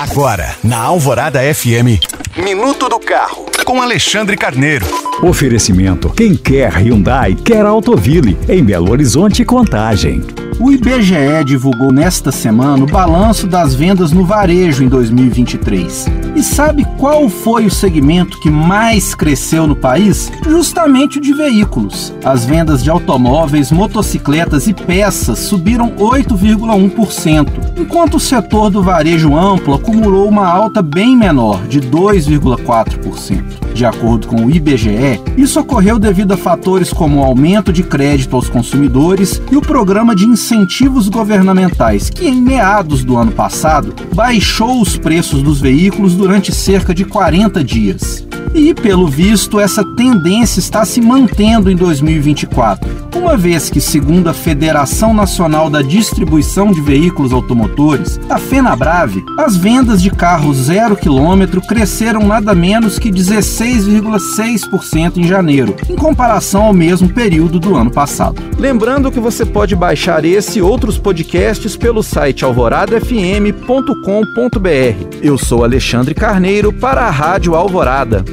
Agora, na Alvorada FM, Minuto do Carro, com Alexandre Carneiro. Oferecimento: quem quer Hyundai, quer Autoville, em Belo Horizonte e Contagem. O IBGE divulgou nesta semana o balanço das vendas no varejo em 2023. E sabe qual foi o segmento que mais cresceu no país? Justamente o de veículos. As vendas de automóveis, motocicletas e peças subiram 8,1%, enquanto o setor do varejo amplo acumulou uma alta bem menor, de 2,4%. De acordo com o IBGE, isso ocorreu devido a fatores como o aumento de crédito aos consumidores e o programa de incentivos governamentais, que em meados do ano passado baixou os preços dos veículos durante cerca de 40 dias. E, pelo visto, essa tendência está se mantendo em 2024, uma vez que, segundo a Federação Nacional da Distribuição de Veículos Automotores, a FenaBrave, as vendas de carros zero quilômetro cresceram nada menos que 16,6% em janeiro, em comparação ao mesmo período do ano passado. Lembrando que você pode baixar esse e outros podcasts pelo site alvoradafm.com.br. Eu sou Alexandre Carneiro para a Rádio Alvorada.